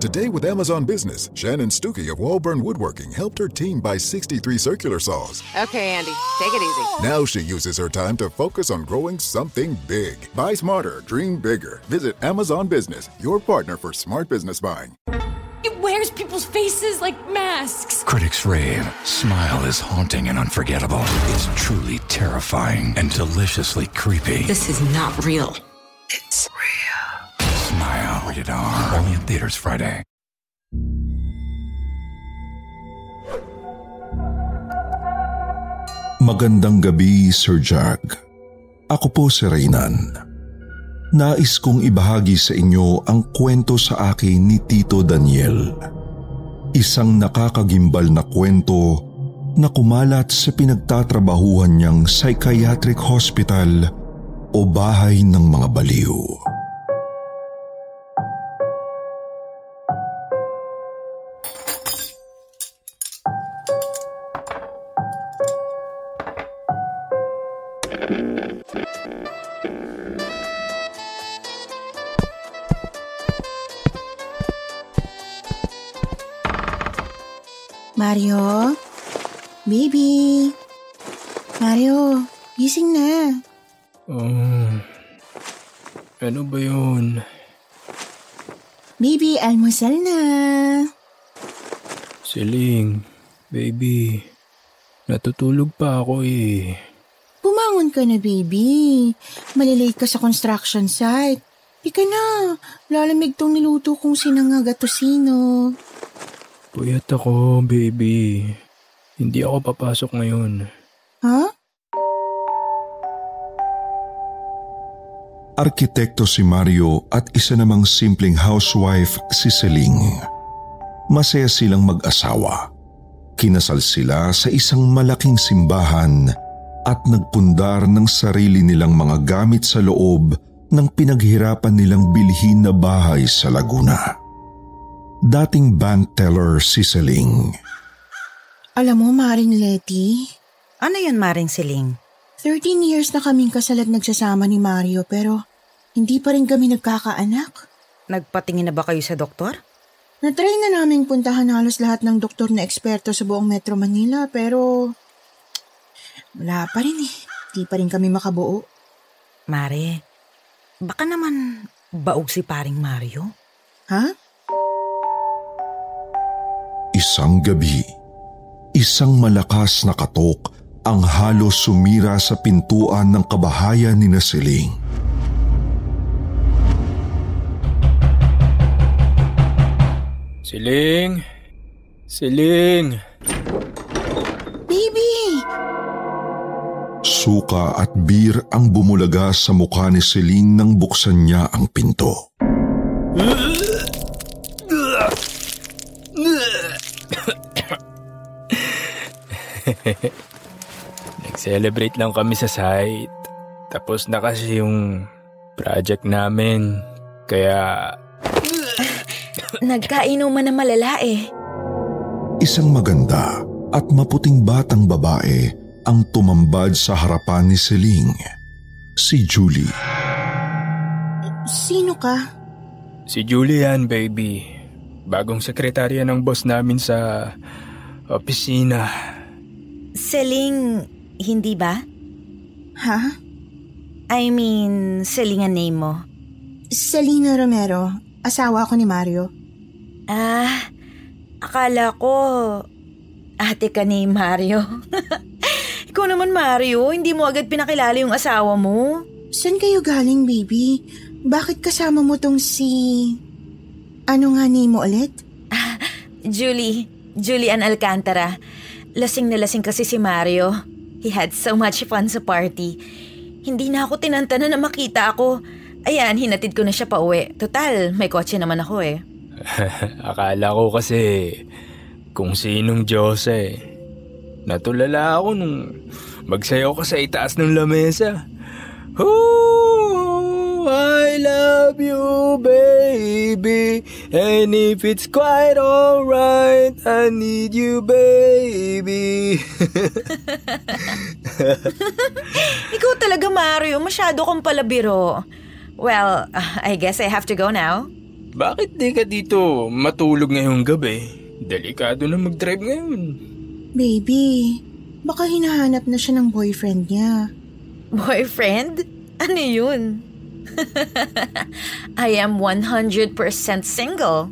Today with Amazon Business, Shannon Stuckey of Walburn Woodworking helped her team buy 63 circular saws. Okay, Andy, take it easy. Now she uses her time to focus on growing something big. Buy smarter, dream bigger. Visit Amazon Business, your partner for smart business buying. It wears people's faces like masks. Critics rave. Smile is haunting and unforgettable. It's truly terrifying and deliciously creepy. This is not real. It's real. Smile. Rated R. Only in theaters Friday. Magandang gabi, Sir Jack. Ako po si Reynan. Nais kong ibahagi sa inyo ang kwento sa akin ni Tito Daniel. Isang nakakagimbal na kwento na kumalat sa pinagtatrabahuhan niyang psychiatric hospital o bahay ng mga baliw. Mario? Baby? Mario, gising na. Oh, ano ba yun? Baby, almusal na. Siling, baby. Natutulog pa ako eh. Bumangon ka na, baby. Malilate ka sa construction site. Ika na, lalamig tong niluto kong sinangag at tosino. Puyat ako, baby. Hindi ako papasok ngayon. Ha? Arkitekto si Mario at isa namang simpleng housewife si Celine. Masaya silang mag-asawa. Kinasal sila sa isang malaking simbahan at nagpundar ng sarili nilang mga gamit sa loob ng pinaghirapan nilang bilhin na bahay sa Laguna. Dating bank teller si Celine. Alam mo, Maring Letty, Ano yun, Maring Siling? 13 years na kaming kasal at nagsasama ni Mario pero hindi pa rin kami nagkakaanak. Nagpatingin na ba kayo sa doktor? Natry na naming puntahan halos lahat ng doktor na eksperto sa buong Metro Manila pero wala pa rin eh. Di pa rin kami makabuo. Mare, baka naman baog si paring Mario? Ha? Isang gabi, isang malakas na katok ang halos sumira sa pintuan ng kabahayan ni Nasiling. Siling! Siling! Baby! Suka at beer ang bumulaga sa mukha ni Celine nang buksan niya ang pinto. Nag-celebrate lang kami sa site. Tapos na kasi yung project namin. Kaya Nagkainuman na malala eh. Isang maganda at maputing batang babae ang tumambad sa harapan ni Celine. Si Julie. Sino ka? si Julian, baby. Bagong sekretarya ng boss namin sa opisina. Seling, hindi ba? Ha? I mean, Seling ang name mo. Selena Romero. Asawa ko ni Mario. Ah, akala ko ate ka ni Mario. Ikaw naman Mario, hindi mo agad pinakilala yung asawa mo. Saan kayo galing, baby? Bakit kasama mo tong si... Ano nga name mo ulit? Julie, Julian Alcantara. Lasing na lasing kasi si Mario. He had so much fun sa party. Hindi na ako tinantana na makita ako. Ayan, hinatid ko na siya pa uwi. Total, may kotse naman ako eh. Akala ko kasi kung sinong Diyos eh. Natulala ako nung magsayaw ka sa itaas ng lamesa. Oh, I love you, baby. And if it's quite alright, I need you, baby. Ikaw talaga, Mario. Masyado kang palabiro. Well, I guess I have to go now. Bakit di ka dito matulog ngayong gabi? Delikado na mag-drive ngayon. Baby, baka hinahanap na siya ng boyfriend niya. Boyfriend? Ano yun? I am 100% single.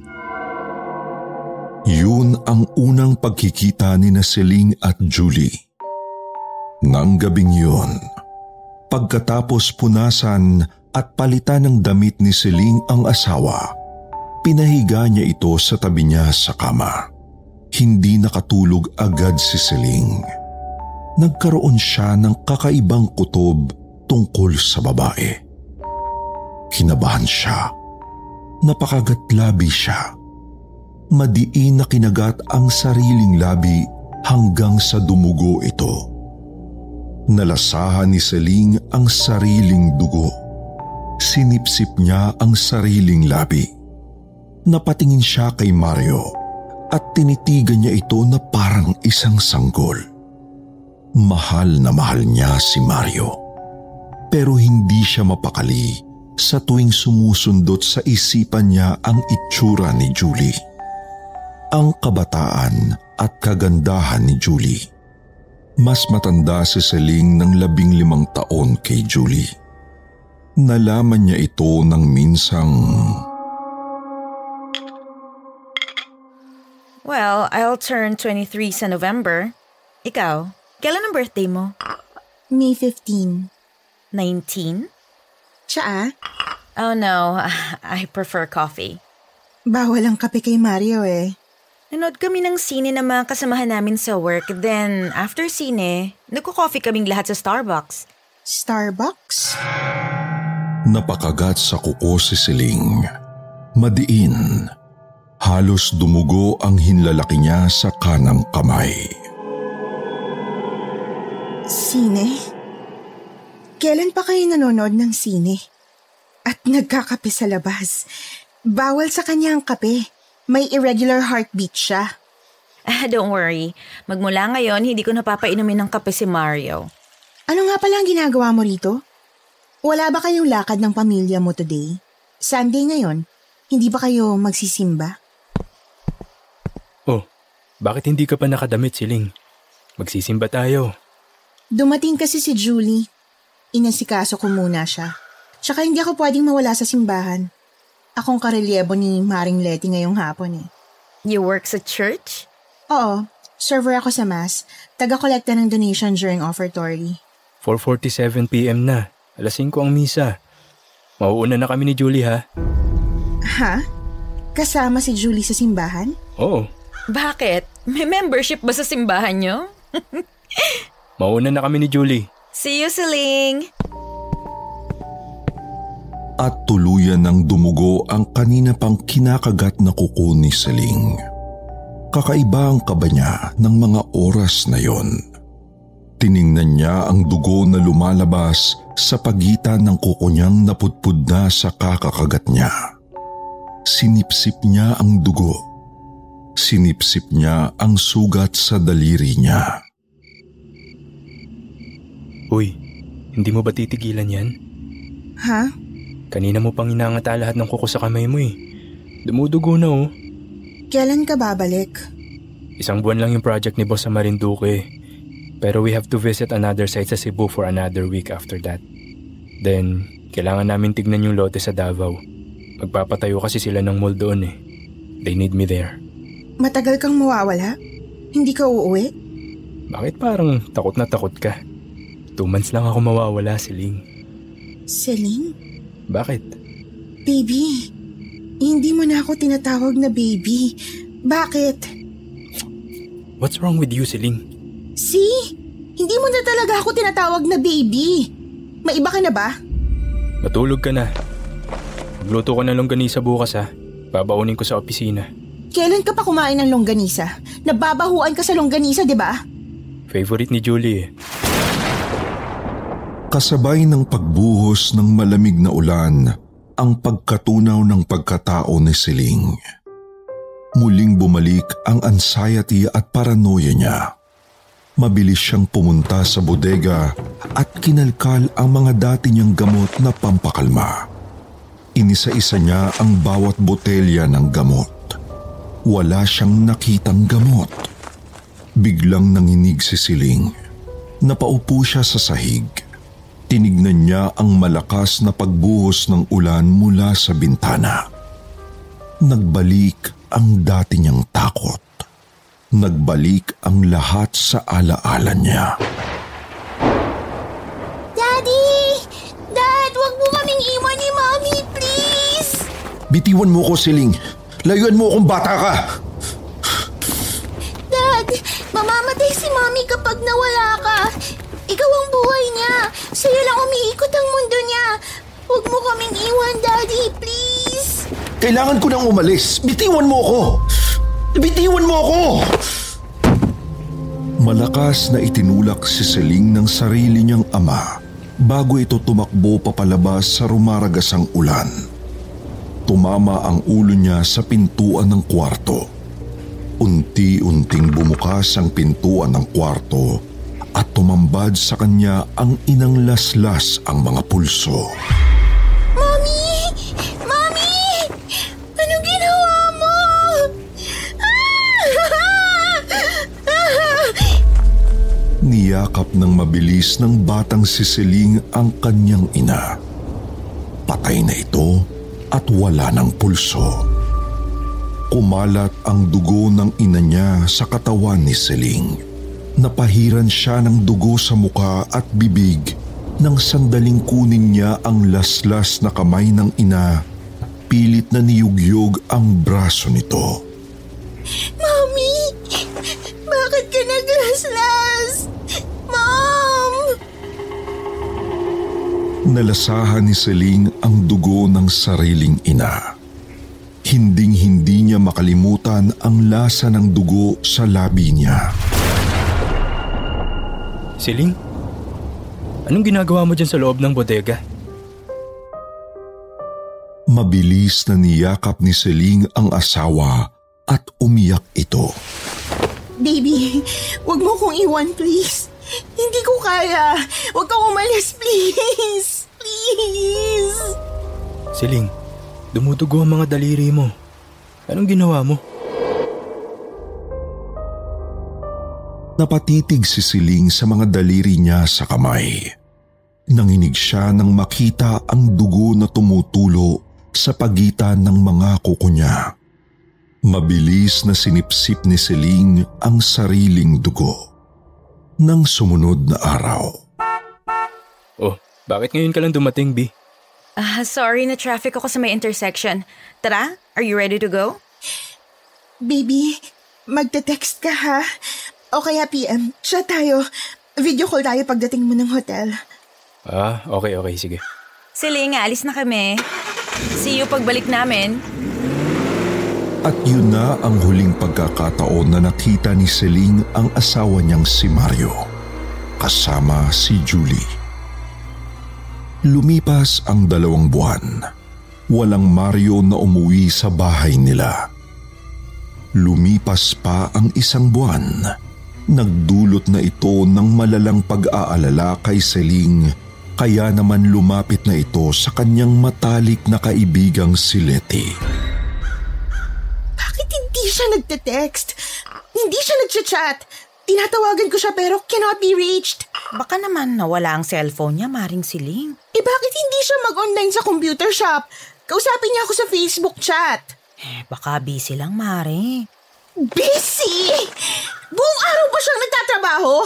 Yun ang unang pagkikita ni na Celine at Julie. Nang gabing yun, pagkatapos punasan at palitan ng damit ni Celine ang asawa, pinahiga niya ito sa tabi niya sa kama. Hindi nakatulog agad si Celine nagkaroon siya ng kakaibang kutob tungkol sa babae. Kinabahan siya. Napakagat labi siya. Madiin na kinagat ang sariling labi hanggang sa dumugo ito. Nalasahan ni Celine ang sariling dugo. Sinipsip niya ang sariling labi. Napatingin siya kay Mario at tinitigan niya ito na parang isang sanggol. Mahal na mahal niya si Mario. Pero hindi siya mapakali sa tuwing sumusundot sa isipan niya ang itsura ni Julie. Ang kabataan at kagandahan ni Julie. Mas matanda si Celine ng labing limang taon kay Julie. Nalaman niya ito ng minsang... Well, I'll turn 23 sa November. Ikaw? Kailan ang birthday mo? May 15. 19? Siya ah? Oh no, I prefer coffee. Bawal ang kape kay Mario eh. Nanood kami ng sine ng mga kasamahan namin sa work. Then, after sine, nagko-coffee kaming lahat sa Starbucks. Starbucks? Napakagat sa kuko si Siling. Madiin. Halos dumugo ang hinlalaki niya sa kanang kamay. Sine? Kailan pa kayo nanonood ng sine? At nagkakape sa labas. Bawal sa kanya ang kape. May irregular heartbeat siya. Ah, don't worry. Magmula ngayon, hindi ko napapainumin ng kape si Mario. Ano nga pala ang ginagawa mo rito? Wala ba kayong lakad ng pamilya mo today? Sunday ngayon, hindi ba kayo magsisimba? Oh, bakit hindi ka pa nakadamit, Siling? Magsisimba tayo. Dumating kasi si Julie. Inasikaso ko muna siya. Tsaka hindi ako pwedeng mawala sa simbahan. Akong karelyebo ni Maring Letty ngayong hapon eh. You work sa church? Oo, server ako sa mass. Taga-kolekta ng donation during offertory. 4.47pm na. Alas 5 ang misa. Mauuna na kami ni Julie ha. Ha? Kasama si Julie sa simbahan? Oo. Bakit? May membership ba sa simbahan nyo? Mauna na kami ni Julie. See you, Siling! At tuluyan ng dumugo ang kanina pang kinakagat na kuko ni Siling. Kakaiba ang kaba niya ng mga oras na yon. Tiningnan niya ang dugo na lumalabas sa pagitan ng kuko niyang napudpud na sa kakakagat niya. Sinipsip niya ang dugo. Sinipsip niya ang sugat sa daliri niya. Uy, hindi mo ba titigilan yan? Ha? Kanina mo pang inangata lahat ng kuko sa kamay mo eh. Dumudugo na oh. Kailan ka babalik? Isang buwan lang yung project ni Boss sa Marinduque. Pero we have to visit another site sa Cebu for another week after that. Then, kailangan namin tignan yung lote sa Davao. Magpapatayo kasi sila ng mall doon eh. They need me there. Matagal kang mawawala? Hindi ka uuwi? Bakit parang takot na takot ka? Two months lang ako mawawala, Siling. Celine? Bakit? Baby, hindi mo na ako tinatawag na baby. Bakit? What's wrong with you, Siling? See? Hindi mo na talaga ako tinatawag na baby. May iba ka na ba? Matulog ka na. Magluto ko ng longganisa bukas ha. Babaunin ko sa opisina. Kailan ka pa kumain ng longganisa? Nababahuan ka sa longganisa, di ba? Favorite ni Julie eh. Kasabay ng pagbuhos ng malamig na ulan ang pagkatunaw ng pagkatao ni Siling. Muling bumalik ang anxiety at paranoia niya. Mabilis siyang pumunta sa bodega at kinalkal ang mga dati niyang gamot na pampakalma. Inisa-isa niya ang bawat botelya ng gamot. Wala siyang nakitang gamot. Biglang nanginig si Siling. Napaupo siya sa sahig. Tinignan niya ang malakas na pagbuhos ng ulan mula sa bintana. Nagbalik ang dati niyang takot. Nagbalik ang lahat sa alaala niya. Daddy! Dad, wag mo kaming iwan ni Mommy, please! Bitiwan mo ko, Siling. Layuan mo akong bata ka! Dad, mamamatay si Mommy kapag nawala ka. Ikaw ang buhay niya. Sa'yo lang umiikot ang mundo niya. Huwag mo kaming iwan, Daddy, please. Kailangan ko nang umalis. Bitiwan mo ako! Bitiwan mo ako! Malakas na itinulak si Seling ng sarili niyang ama bago ito tumakbo papalabas sa rumaragasang ulan. Tumama ang ulo niya sa pintuan ng kwarto. Unti-unting bumukas ang pintuan ng kwarto at tumambad sa kanya ang inang laslas ang mga pulso. Mommy! Mommy! Anong ginawa mo? Niyakap ng mabilis ng batang sisiling ang kanyang ina. Patay na ito at wala ng pulso. Kumalat ang dugo ng ina niya sa katawan ni Seling. Napahiran siya ng dugo sa muka at bibig nang sandaling kunin niya ang laslas na kamay ng ina pilit na niyugyog ang braso nito. Mommy! Bakit ka naglaslas? Mom! Nalasahan ni Celine ang dugo ng sariling ina. Hinding-hindi niya makalimutan ang lasa ng dugo sa labi niya. Siling? Anong ginagawa mo dyan sa loob ng bodega? Mabilis na niyakap ni Celine ang asawa at umiyak ito. Baby, wag mo kong iwan, please. Hindi ko kaya. Huwag kang umalis, please. Please. Siling, dumudugo ang mga daliri mo. Anong ginawa mo? Napatitig si Siling sa mga daliri niya sa kamay. Nanginig siya nang makita ang dugo na tumutulo sa pagitan ng mga kuko niya. Mabilis na sinipsip ni Siling ang sariling dugo. Nang sumunod na araw. Oh, bakit ngayon ka lang dumating, B? Ah, sorry na traffic ako sa may intersection. Tara, are you ready to go? Baby, magte-text ka ha? O kaya PM, siya tayo. Video call tayo pagdating mo ng hotel. Ah, okay, okay, sige. Siling, alis na kami. See you pagbalik namin. At yun na ang huling pagkakataon na nakita ni Celine ang asawa niyang si Mario. Kasama si Julie. Lumipas ang dalawang buwan. Walang Mario na umuwi sa bahay nila. Lumipas pa ang isang buwan. Nagdulot na ito ng malalang pag-aalala kay Celine kaya naman lumapit na ito sa kanyang matalik na kaibigang si Letty. Bakit hindi siya nagte-text? Hindi siya nagchat-chat. Tinatawagan ko siya pero cannot be reached. Baka naman nawala ang cellphone niya, Maring Siling. Eh bakit hindi siya mag-online sa computer shop? Kausapin niya ako sa Facebook chat. Eh, baka busy lang, Mare. Busy? Buong araw ba siyang nagtatrabaho?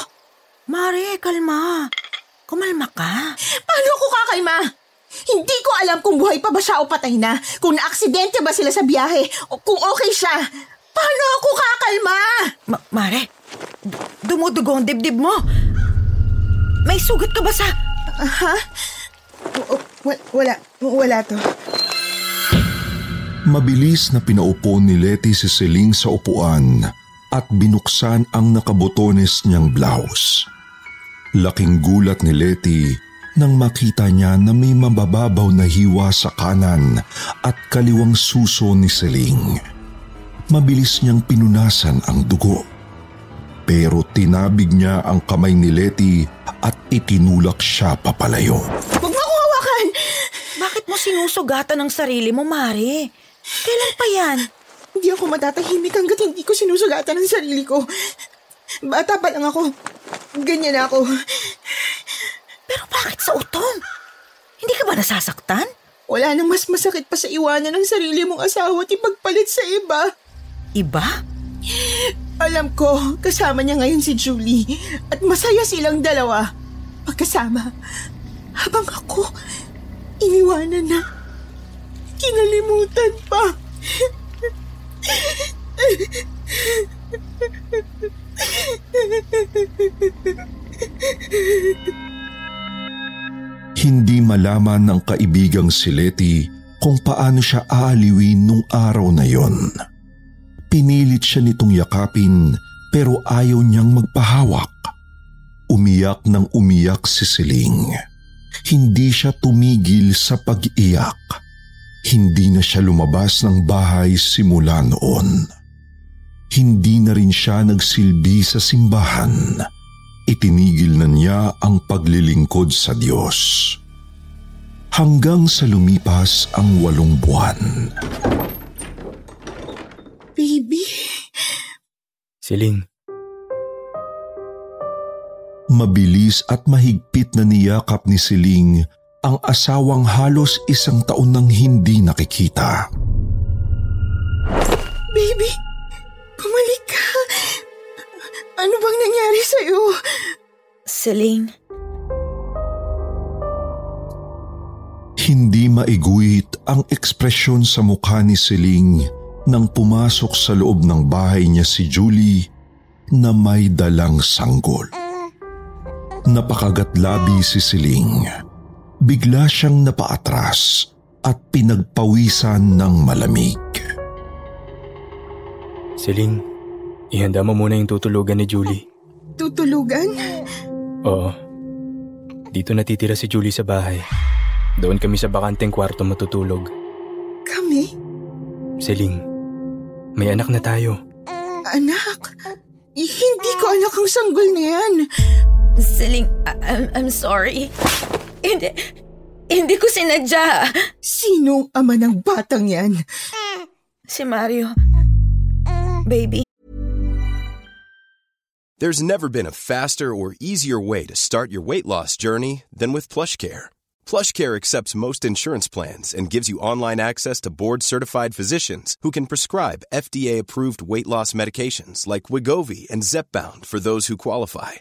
Mare, kalma. Kumalma ka. Paano ako kakalma? Hindi ko alam kung buhay pa ba siya o patay na. Kung naaksidente ba sila sa biyahe o kung okay siya. Paano ako kakalma? Ma- Mare, d- dumudugo ang dibdib mo. May sugat ka ba sa... Ha? W- wala, wala to. Mabilis na pinaupo ni Letty si Celine sa upuan at binuksan ang nakabotones niyang blouse. Laking gulat ni Letty nang makita niya na may mabababaw na hiwa sa kanan at kaliwang suso ni Celine. Mabilis niyang pinunasan ang dugo. Pero tinabig niya ang kamay ni Letty at itinulak siya papalayo. Huwag mo hawakan! Bakit mo sinusugatan ang sarili mo, Mari? Kailan pa yan? Hindi ako matatahimik hanggat hindi ko sinusugatan ang sarili ko. Bata pa lang ako. Ganyan ako. Pero bakit sa utong? Hindi ka ba nasasaktan? Wala nang mas masakit pa sa iwanan ng sarili mong asawa at ipagpalit sa iba. Iba? Alam ko, kasama niya ngayon si Julie at masaya silang dalawa. Pagkasama, habang ako, iniwanan na. Kinalimutan pa. Hindi malaman ng kaibigang si Letty kung paano siya aaliwin nung araw na yon. Pinilit siya nitong yakapin pero ayaw niyang magpahawak. Umiyak ng umiyak si Siling. Hindi siya tumigil sa pag-iyak. Hindi na siya lumabas ng bahay simula noon. Hindi na rin siya nagsilbi sa simbahan. Itinigil na niya ang paglilingkod sa Diyos. Hanggang sa lumipas ang walong buwan. Baby. Siling, Mabilis at mahigpit na niyakap ni Siling ang asawang halos isang taon nang hindi nakikita. Baby, bumalik ka. Ano bang nangyari sa'yo? Celine, Hindi maiguhit ang ekspresyon sa mukha ni Siling nang pumasok sa loob ng bahay niya si Julie na may dalang sanggol. Napakagatlabi si Siling. Bigla siyang napaatras at pinagpawisan ng malamig. Siling, ihanda mo muna yung tutulugan ni Julie. Tutulugan? Oo. Dito natitira si Julie sa bahay. Doon kami sa bakanteng kwarto matutulog. Kami? Siling, may anak na tayo. Anak? Hindi ko anak ang sanggol na yan. Celine, I- I'm, I'm sorry. Hindi, hindi ko sinadya. Sinong ama ng batang yan? Si Mario. Baby, There's never been a faster or easier way to start your weight loss journey than with plush PlushCare. PlushCare accepts most insurance plans and gives you online access to board-certified physicians who can prescribe FDA-approved weight loss medications like Wigovi and Zepbound for those who qualify.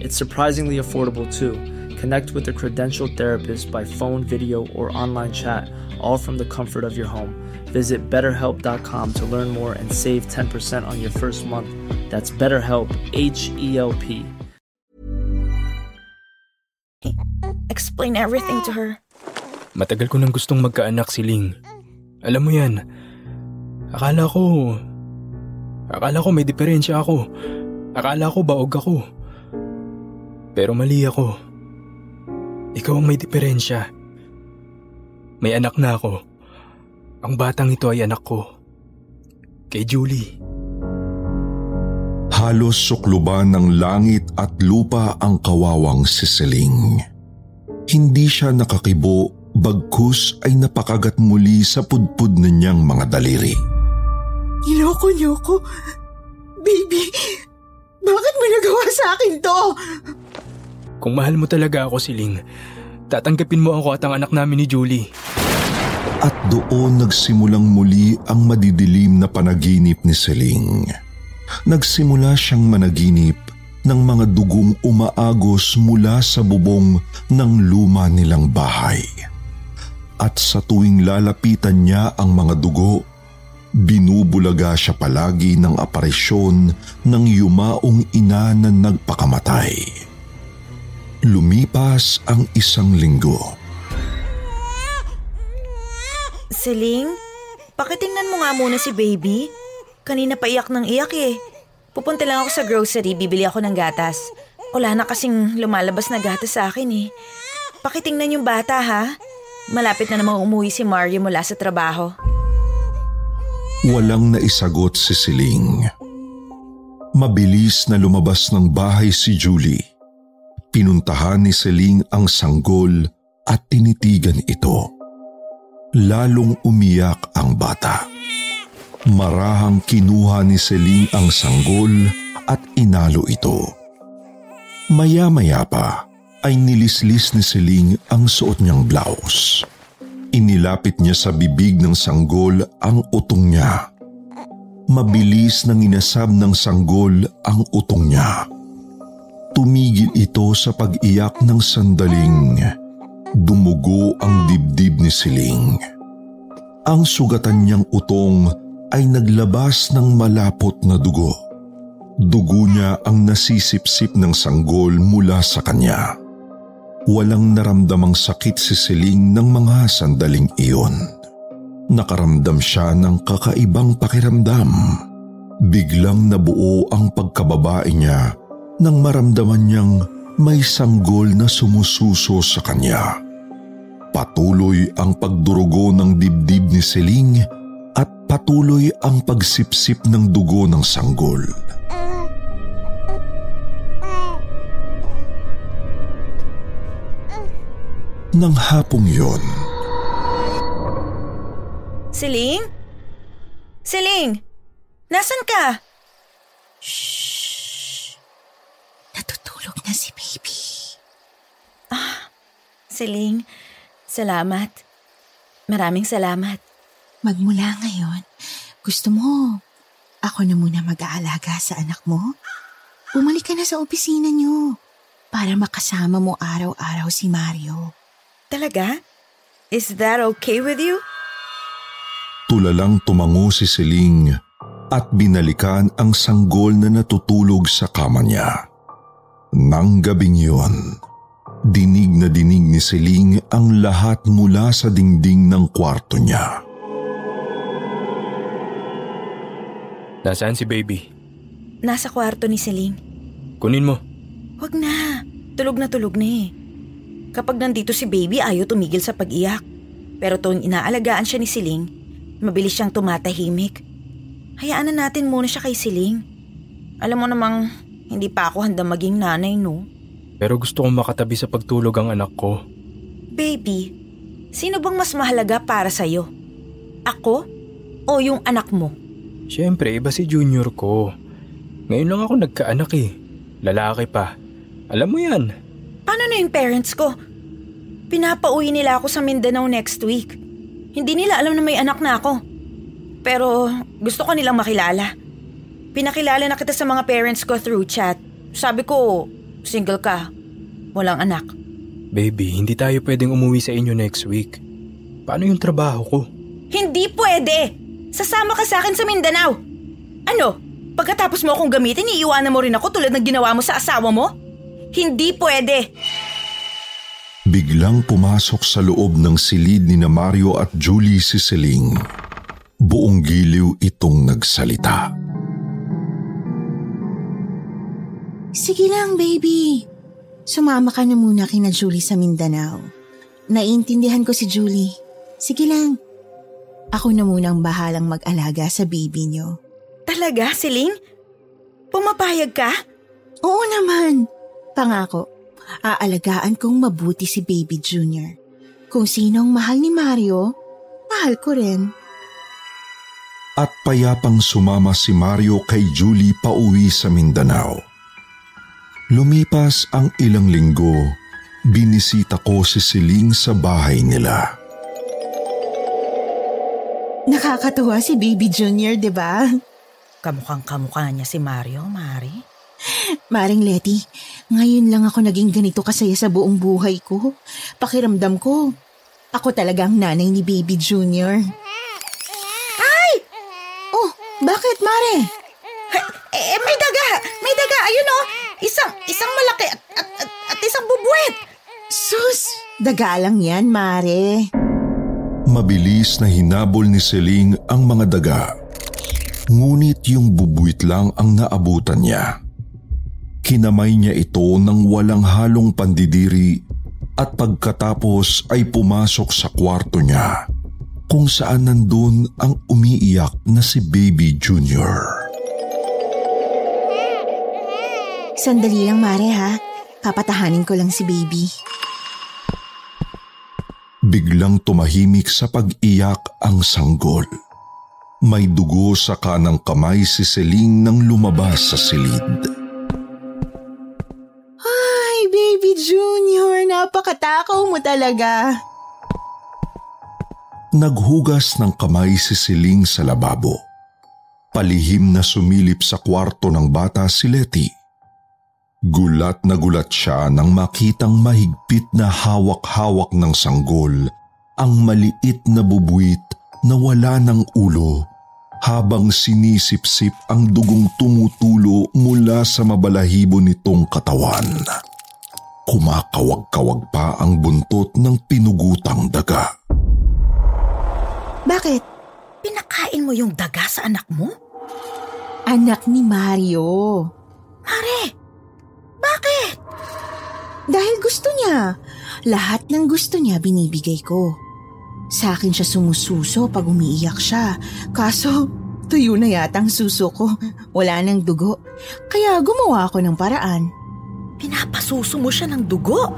It's surprisingly affordable too. Connect with a credentialed therapist by phone, video, or online chat, all from the comfort of your home. Visit betterhelp.com to learn more and save 10% on your first month. That's BetterHelp, H E L P. explain everything to her. Matagal ko nang gustong magkaanak si Ling. Alam mo yan, akala ko, akala ko may diferensya ako. Akala ko baog ako. Pero mali ako. Ikaw ang may diferensya. May anak na ako. Ang batang ito ay anak ko. Kay Julie. Halos sukluban ng langit at lupa ang kawawang si Celine. Hindi siya nakakibo bagkus ay napakagat muli sa pudpud na niyang mga daliri. Niloko niyo ko. Baby, bakit mo nagawa sa akin to? Kung mahal mo talaga ako, Siling, tatanggapin mo ako at ang anak namin ni Julie. At doon nagsimulang muli ang madidilim na panaginip ni Seling. Nagsimula siyang managinip ng mga dugong umaagos mula sa bubong ng luma nilang bahay. At sa tuwing lalapitan niya ang mga dugo, binubulaga siya palagi ng aparisyon ng yumaong ina na nagpakamatay. Lumipas ang isang linggo. Seling, pakitingnan mo nga muna si baby. Kanina pa iyak ng iyak eh. Pupunta lang ako sa grocery, bibili ako ng gatas. Wala na kasing lumalabas na gatas sa akin eh. Pakitingnan yung bata ha. Malapit na namang umuwi si Mario mula sa trabaho. Walang naisagot si Siling. Mabilis na lumabas ng bahay si Julie. Pinuntahan ni Siling ang sanggol at tinitigan ito. Lalong umiyak ang bata. Marahang kinuha ni Celine ang sanggol at inalo ito. Maya-maya pa ay nilislis ni Celine ang suot niyang blouse. Inilapit niya sa bibig ng sanggol ang utong niya. Mabilis nang inasab ng sanggol ang utong niya. Tumigil ito sa pag-iyak ng sandaling. Dumugo ang dibdib ni Siling. Ang sugatan niyang utong ay naglabas ng malapot na dugo. Dugo niya ang nasisipsip ng sanggol mula sa kanya. Walang naramdamang sakit si Celine ng mga sandaling iyon. Nakaramdam siya ng kakaibang pakiramdam. Biglang nabuo ang pagkababae niya nang maramdaman niyang may sanggol na sumususo sa kanya. Patuloy ang pagdurugo ng dibdib ni Celine at patuloy ang pagsipsip ng dugo ng sanggol. Nang hapong yon. Siling? Siling! Nasaan ka? Shh! Natutulog na si baby. Ah, Siling, salamat. Maraming salamat. Magmula ngayon, gusto mo, ako na muna mag-aalaga sa anak mo? Bumalik ka na sa opisina niyo para makasama mo araw-araw si Mario. Talaga? Is that okay with you? Tulalang tumango si Celine at binalikan ang sanggol na natutulog sa kama niya. Nang gabing yun, dinig na dinig ni Celine ang lahat mula sa dingding ng kwarto niya. Nasaan si baby? Nasa kwarto ni Celine. Kunin mo. Wag na. Tulog na tulog na eh. Kapag nandito si baby, ayaw tumigil sa pag-iyak. Pero tuwing inaalagaan siya ni Siling, mabilis siyang tumatahimik. Hayaan na natin muna siya kay Siling. Alam mo namang, hindi pa ako handa maging nanay, no? Pero gusto kong makatabi sa pagtulog ang anak ko. Baby, sino bang mas mahalaga para sa'yo? Ako o yung anak mo? Siyempre, iba si junior ko. Ngayon lang ako nagkaanak eh. Lalaki pa. Alam mo yan. Paano na yung parents ko? Pinapauwi nila ako sa Mindanao next week. Hindi nila alam na may anak na ako. Pero gusto ko nilang makilala. Pinakilala na kita sa mga parents ko through chat. Sabi ko, single ka. Walang anak. Baby, hindi tayo pwedeng umuwi sa inyo next week. Paano yung trabaho ko? Hindi pwede! Sasama ka sa akin sa Mindanao. Ano? Pagkatapos mo akong gamitin, iiwanan mo rin ako tulad ng ginawa mo sa asawa mo? Hindi pwede. Biglang pumasok sa loob ng silid ni na Mario at Julie si Celine. Buong giliw itong nagsalita. Sige lang, baby. Sumama ka na muna kina Julie sa Mindanao. Naiintindihan ko si Julie. Sige lang. Ako na munang bahalang mag-alaga sa baby niyo. Talaga, Siling? Pumapayag ka? Oo naman. Pangako, aalagaan kong mabuti si Baby Junior. Kung sinong mahal ni Mario, mahal ko rin. At payapang sumama si Mario kay Julie pauwi sa Mindanao. Lumipas ang ilang linggo binisita ko si Celine sa bahay nila. Nakakatuwa si Baby Junior, di ba? Kamukhang kamukha niya si Mario, Mari. Maring Letty, ngayon lang ako naging ganito kasaya sa buong buhay ko. Pakiramdam ko, ako talagang nanay ni Baby Junior. Ay! Oh, bakit, Mare? Eh, may daga! May daga! Ayun oh! Isang, isang malaki at, at, at, at isang bubuwet! Sus! Daga lang yan, Mare. Mabilis na hinabol ni Celine ang mga daga. Ngunit yung bubuit lang ang naabutan niya. Kinamay niya ito ng walang halong pandidiri at pagkatapos ay pumasok sa kwarto niya kung saan nandun ang umiiyak na si Baby Junior. Sandali lang, Mare ha. Papatahanin ko lang si Baby. Biglang tumahimik sa pag-iyak ang sanggol. May dugo sa kanang kamay si Celine nang lumabas sa silid. Ay, Baby Junior, napakatakaw mo talaga. Naghugas ng kamay si Celine sa lababo. Palihim na sumilip sa kwarto ng bata si Letty. Gulat na gulat siya nang makitang mahigpit na hawak-hawak ng sanggol ang maliit na bubuit na wala ng ulo habang sinisipsip ang dugong tumutulo mula sa mabalahibo nitong katawan. Kumakawag-kawag pa ang buntot ng pinugutang daga. Bakit? Pinakain mo yung daga sa anak mo? Anak ni Mario. Mare? Dahil gusto niya. Lahat ng gusto niya binibigay ko. Sa akin siya sumususo pag umiiyak siya. Kaso, tuyo na yata ang suso ko. Wala nang dugo. Kaya gumawa ako ng paraan. Pinapasuso mo siya ng dugo?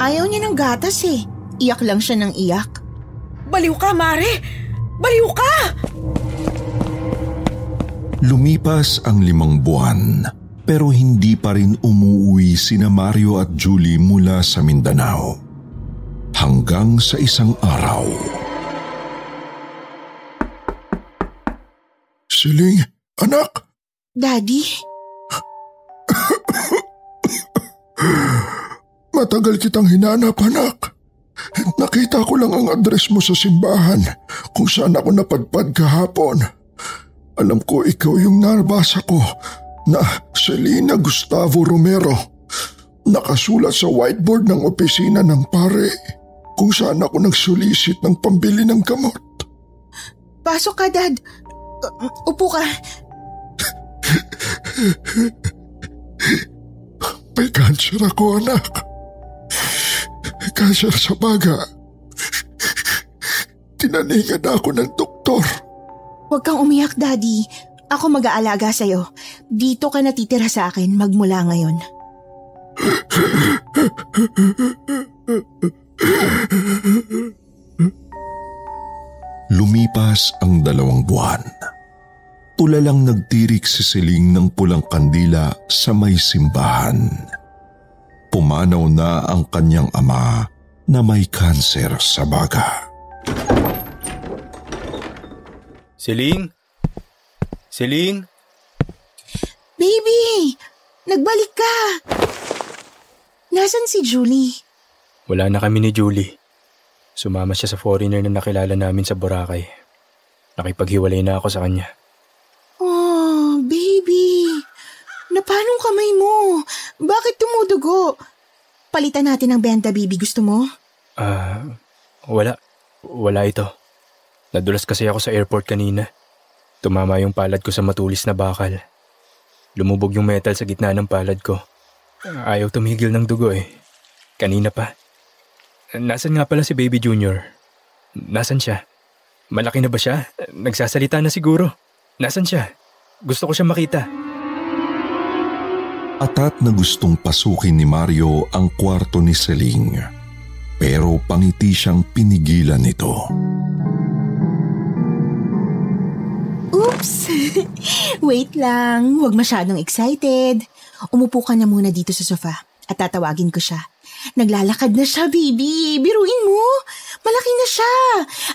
Ayaw niya ng gatas eh. Iyak lang siya ng iyak. Baliw ka, Mare! Baliw ka! Lumipas ang limang buwan pero hindi pa rin umuwi sina Mario at Julie mula sa Mindanao. Hanggang sa isang araw. Siling, anak! Daddy? Matagal kitang hinanap, anak. Nakita ko lang ang address mo sa simbahan kung saan ako napadpad kahapon. Alam ko ikaw yung nabasa ko na Selena Gustavo Romero. Nakasulat sa whiteboard ng opisina ng pare kung saan ako nagsulisit ng pambili ng gamot. Pasok ka, Dad. Upo ka. May cancer ako, anak. Cancer sa baga. Tinaningan ako ng doktor. Huwag kang umiyak, Daddy. Ako mag-aalaga sa'yo. Dito ka natitira sa akin magmula ngayon. Lumipas ang dalawang buwan. Tulalang nagtirik si Siling ng pulang kandila sa may simbahan. Pumanaw na ang kanyang ama na may kanser sa baga. Siling? Siling? Baby! Nagbalik ka! Nasaan si Julie? Wala na kami ni Julie. Sumama siya sa foreigner na nakilala namin sa Boracay. Nakipaghiwalay na ako sa kanya. Oh, baby. Napanong kamay mo? Bakit tumudugo? Palitan natin ng benta, baby. Gusto mo? Ah, uh, wala. Wala ito. Nadulas kasi ako sa airport kanina. Tumama yung palad ko sa matulis na bakal. Lumubog yung metal sa gitna ng palad ko. Ayaw tumigil ng dugo eh. Kanina pa. Nasaan nga pala si Baby Junior? Nasaan siya? Malaki na ba siya? Nagsasalita na siguro. Nasaan siya? Gusto ko siya makita. Atat na gustong pasukin ni Mario ang kwarto ni Celing. Pero pangiti siyang pinigilan nito. Oops! Wait lang, huwag masyadong excited. Umupo ka na muna dito sa sofa at tatawagin ko siya. Naglalakad na siya, baby. Biruin mo. Malaki na siya.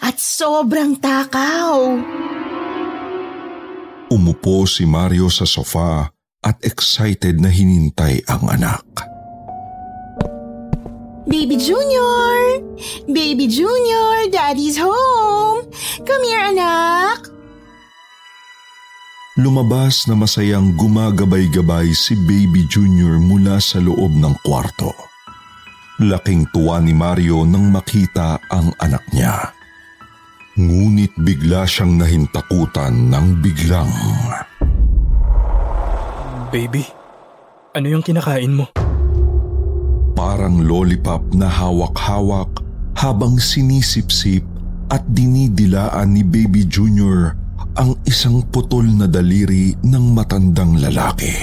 At sobrang takaw. Umupo si Mario sa sofa at excited na hinintay ang anak. Baby Junior! Baby Junior, Daddy's home! Come here, anak! Lumabas na masayang gumagabay-gabay si Baby Junior mula sa loob ng kwarto. Laking tuwa ni Mario nang makita ang anak niya. Ngunit bigla siyang nahintakutan ng biglang. Baby, ano yung kinakain mo? Parang lollipop na hawak-hawak habang sinisip-sip at dinidilaan ni Baby Junior ang isang putol na daliri ng matandang lalaki.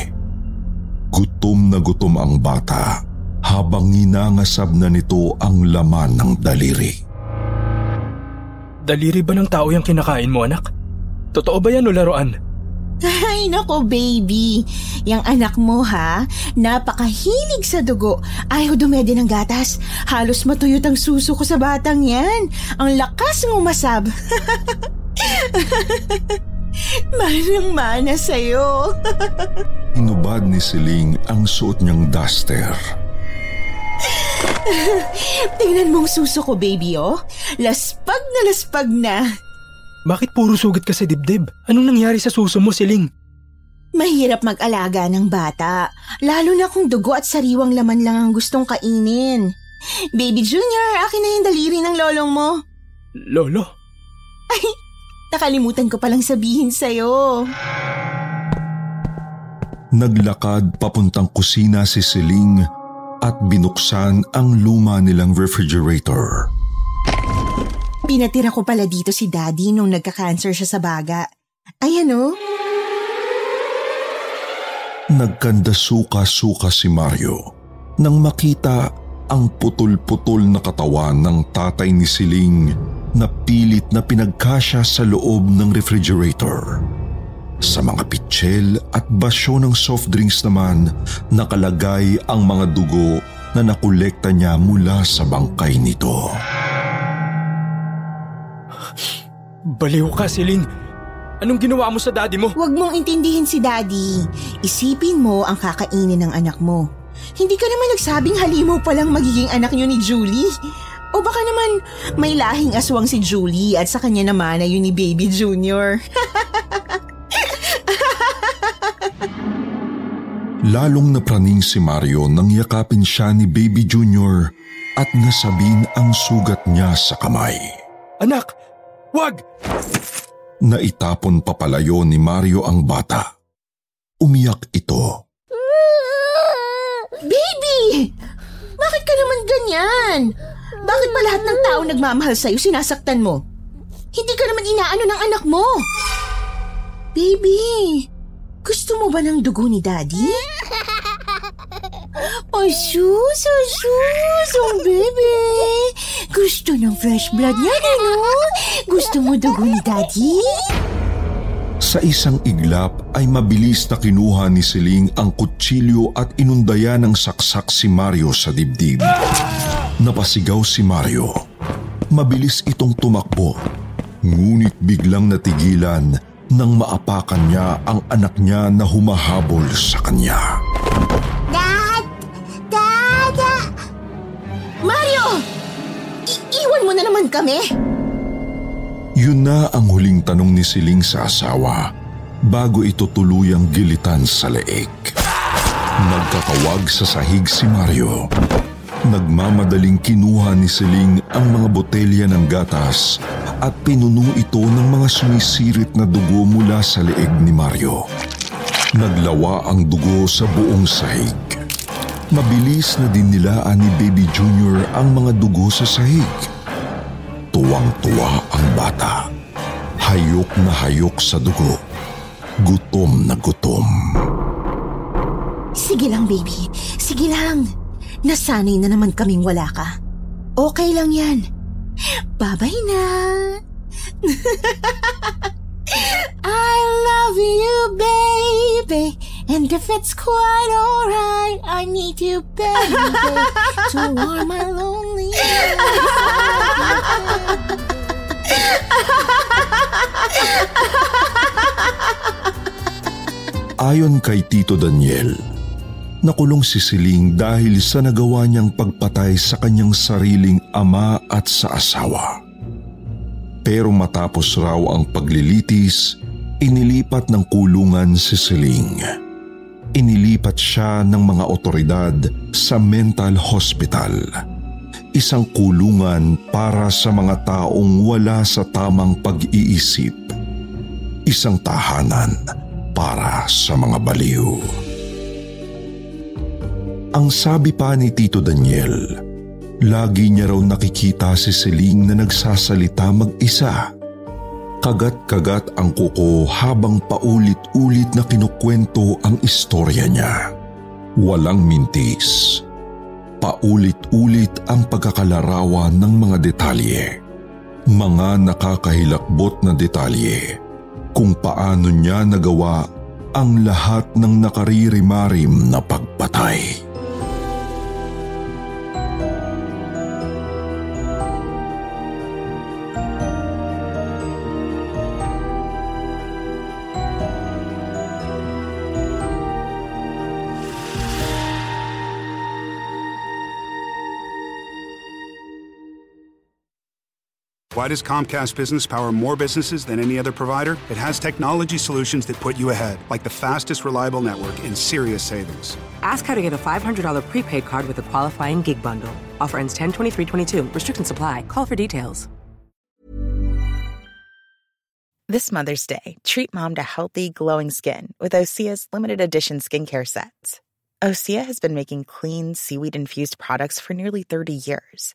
Gutom na gutom ang bata habang ninangasab na nito ang laman ng daliri. Daliri ba ng tao yung kinakain mo anak? Totoo ba yan o laruan? Ay, nako baby. Yang anak mo ha, napakahilig sa dugo. Ayaw dumede ng gatas. Halos matuyot ang suso ko sa batang yan. Ang lakas ng umasab. Manang-mana sa'yo. Inubad ni Siling ang suot niyang duster. Tingnan mong suso ko, baby, oh. Laspag na laspag na. Bakit puro sugat ka sa dibdib? Anong nangyari sa suso mo, Siling? Mahirap mag-alaga ng bata, lalo na kung dugo at sariwang laman lang ang gustong kainin. Baby Junior, akin na yung daliri ng lolong mo. Lolo? Ay, nakalimutan ko palang sabihin sa'yo. Naglakad papuntang kusina si Siling at binuksan ang luma nilang refrigerator. Pinatira ko pala dito si Daddy nung nagka-cancer siya sa baga. Ayan o. Oh. Nagkanda-suka-suka si Mario nang makita ang putol-putol na katawan ng tatay ni Siling na pilit na pinagkasya sa loob ng refrigerator. Sa mga pitsil at basyo ng soft drinks naman nakalagay ang mga dugo na nakolekta niya mula sa bangkay nito. Baliw ka, Siling. Anong ginawa mo sa daddy mo? Huwag mong intindihin si daddy. Isipin mo ang kakainin ng anak mo. Hindi ka naman nagsabing halimaw palang magiging anak niyo ni Julie. O baka naman may lahing aswang si Julie at sa kanya naman ay yun ni Baby Junior. Lalong napraning si Mario nang yakapin siya ni Baby Junior at nasabin ang sugat niya sa kamay. Anak, wag! Naitapon papalayo ni Mario ang bata. Umiyak ito. Baby! Bakit ka naman ganyan? Bakit ba lahat ng tao nagmamahal sa'yo sinasaktan mo? Hindi ka naman inaano ng anak mo. Baby, gusto mo ba ng dugo ni Daddy? Oh, sus, oh, sus, oh, baby. Gusto ng fresh blood niya, ano? Gusto mo dugo ni Daddy? Sa isang iglap ay mabilis na kinuha ni Siling ang kutsilyo at inundaya ng saksak si Mario sa dibdib. Napasigaw si Mario. Mabilis itong tumakbo. Ngunit biglang natigilan nang maapakan niya ang anak niya na humahabol sa kanya. Dad! Dad! Mario! I- iwan mo na naman kami! Yun na ang huling tanong ni Siling sa asawa bago ito tuluyang gilitan sa leeg. Nagkakawag sa sahig si Mario. Nagmamadaling kinuha ni Siling ang mga botelya ng gatas at pinuno ito ng mga sumisirit na dugo mula sa leeg ni Mario. Naglawa ang dugo sa buong sahig. Mabilis na dinilaan ni Baby Junior ang mga dugo sa sahig. Tuwang-tuwa ang bata. Hayok na hayok sa dugo. Gutom na gutom. Sige lang, baby. Sige lang. Nasanay na naman kaming wala ka. Okay lang yan. Babay na. I love you, baby. And And if it's quite alright, I need you, baby, to warm my lonely Ayon kay Tito Daniel, nakulong si Siling dahil sa nagawa niyang pagpatay sa kanyang sariling ama at sa asawa. Pero matapos raw ang paglilitis, inilipat ng kulungan si Siling. Inilipat siya ng mga otoridad sa mental hospital. Isang kulungan para sa mga taong wala sa tamang pag-iisip. Isang tahanan para sa mga baliw. Ang sabi pa ni Tito Daniel, lagi niya raw nakikita si Celine na nagsasalita mag-isa. Kagat-kagat ang kuko habang paulit-ulit na kinukwento ang istorya niya. Walang mintis. Paulit-ulit ang pagkakalarawan ng mga detalye. Mga nakakahilakbot na detalye kung paano niya nagawa ang lahat ng nakaririmarim na pagpatay. Why does Comcast Business power more businesses than any other provider? It has technology solutions that put you ahead, like the fastest reliable network and serious savings. Ask how to get a $500 prepaid card with a qualifying gig bundle. Offer ends 10 22 Restrictions supply. Call for details. This Mother's Day, treat mom to healthy, glowing skin with Osea's limited edition skincare sets. Osea has been making clean, seaweed infused products for nearly 30 years.